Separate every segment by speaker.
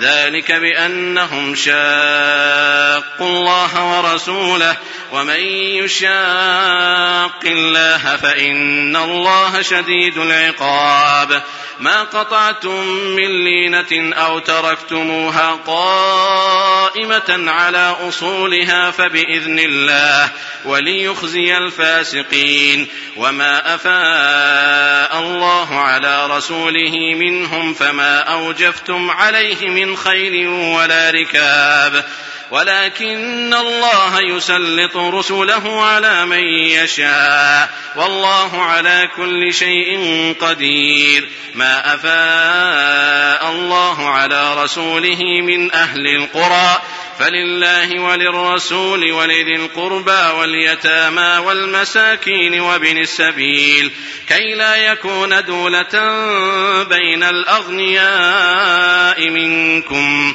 Speaker 1: ذلك بأنهم شاقوا الله ورسوله ومن يشاق واتق الله فإن الله شديد العقاب ما قطعتم من لينة أو تركتموها قائمة على أصولها فبإذن الله وليخزي الفاسقين وما أفاء الله على رسوله منهم فما أوجفتم عليه من خيل ولا ركاب ولكن الله يسلط رسله على من يشاء والله على كل شيء قدير ما افاء الله على رسوله من اهل القرى فلله وللرسول ولذي القربى واليتامى والمساكين وابن السبيل كي لا يكون دولة بين الأغنياء منكم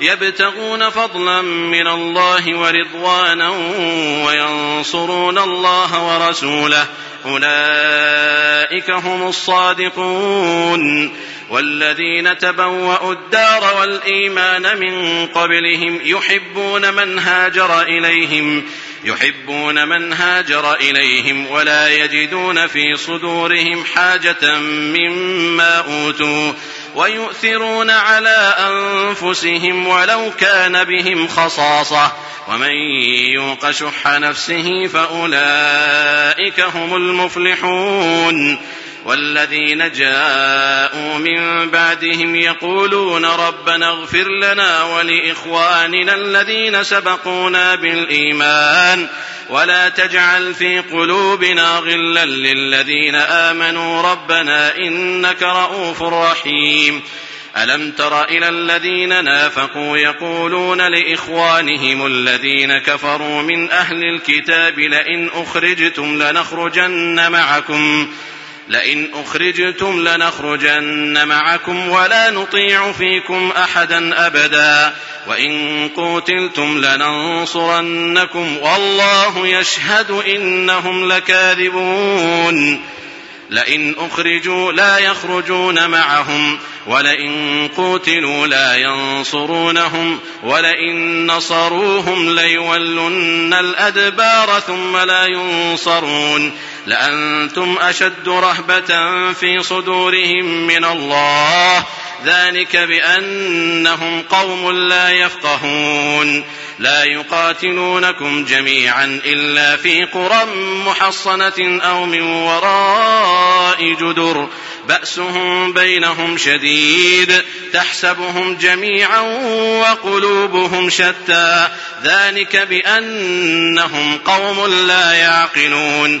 Speaker 1: يبتغون فضلا من الله ورضوانا وينصرون الله ورسوله أولئك هم الصادقون والذين تبوأوا الدار والإيمان من قبلهم يحبون من هاجر إليهم يحبون من هاجر إليهم ولا يجدون في صدورهم حاجة مما أوتوا ويؤثرون على أنفسهم ولو كان بهم خصاصة ومن يوق شح نفسه فأولئك هم المفلحون والذين جاءوا من بعدهم يقولون ربنا اغفر لنا ولاخواننا الذين سبقونا بالايمان ولا تجعل في قلوبنا غلا للذين امنوا ربنا انك رؤوف رحيم الم تر الى الذين نافقوا يقولون لاخوانهم الذين كفروا من اهل الكتاب لئن اخرجتم لنخرجن معكم لئن أخرجتم لنخرجن معكم ولا نطيع فيكم أحدا أبدا وإن قوتلتم لننصرنكم والله يشهد إنهم لكاذبون لئن أخرجوا لا يخرجون معهم ولئن قوتلوا لا ينصرونهم ولئن نصروهم ليولن الأدبار ثم لا ينصرون لأنتم أشد رهبة في صدورهم من الله ذلك بأنهم قوم لا يفقهون لا يقاتلونكم جميعا إلا في قرى محصنة أو من وراء جدر بأسهم بينهم شديد تحسبهم جميعا وقلوبهم شتى ذلك بأنهم قوم لا يعقلون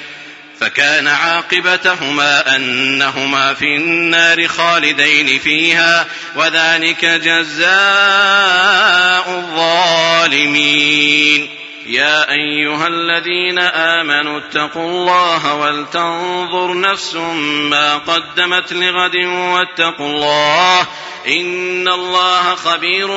Speaker 1: فكان عاقبتهما انهما في النار خالدين فيها وذلك جزاء الظالمين يا ايها الذين امنوا اتقوا الله ولتنظر نفس ما قدمت لغد واتقوا الله ان الله خبير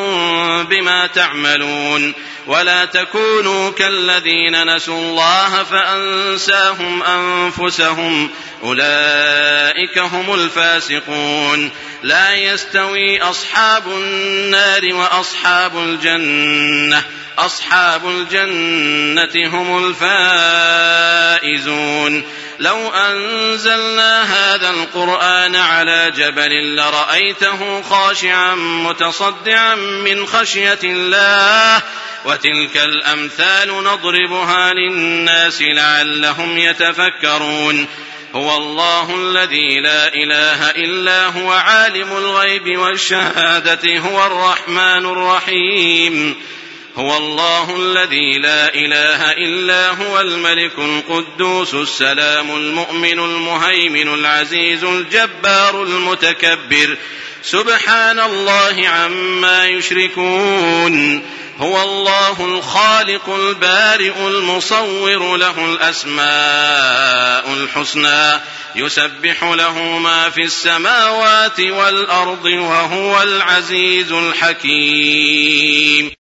Speaker 1: بما تعملون ولا تكونوا كالذين نسوا الله فانساهم انفسهم اولئك هم الفاسقون لا يستوي اصحاب النار واصحاب الجنه أصحاب الجنة هم الفائزون لو أنزلنا هذا القرآن على جبل لرأيته خاشعا متصدعا من خشية الله وتلك الأمثال نضربها للناس لعلهم يتفكرون هو الله الذي لا إله إلا هو عالم الغيب والشهادة هو الرحمن الرحيم هو الله الذي لا اله الا هو الملك القدوس السلام المؤمن المهيمن العزيز الجبار المتكبر سبحان الله عما يشركون هو الله الخالق البارئ المصور له الاسماء الحسنى يسبح له ما في السماوات والارض وهو العزيز الحكيم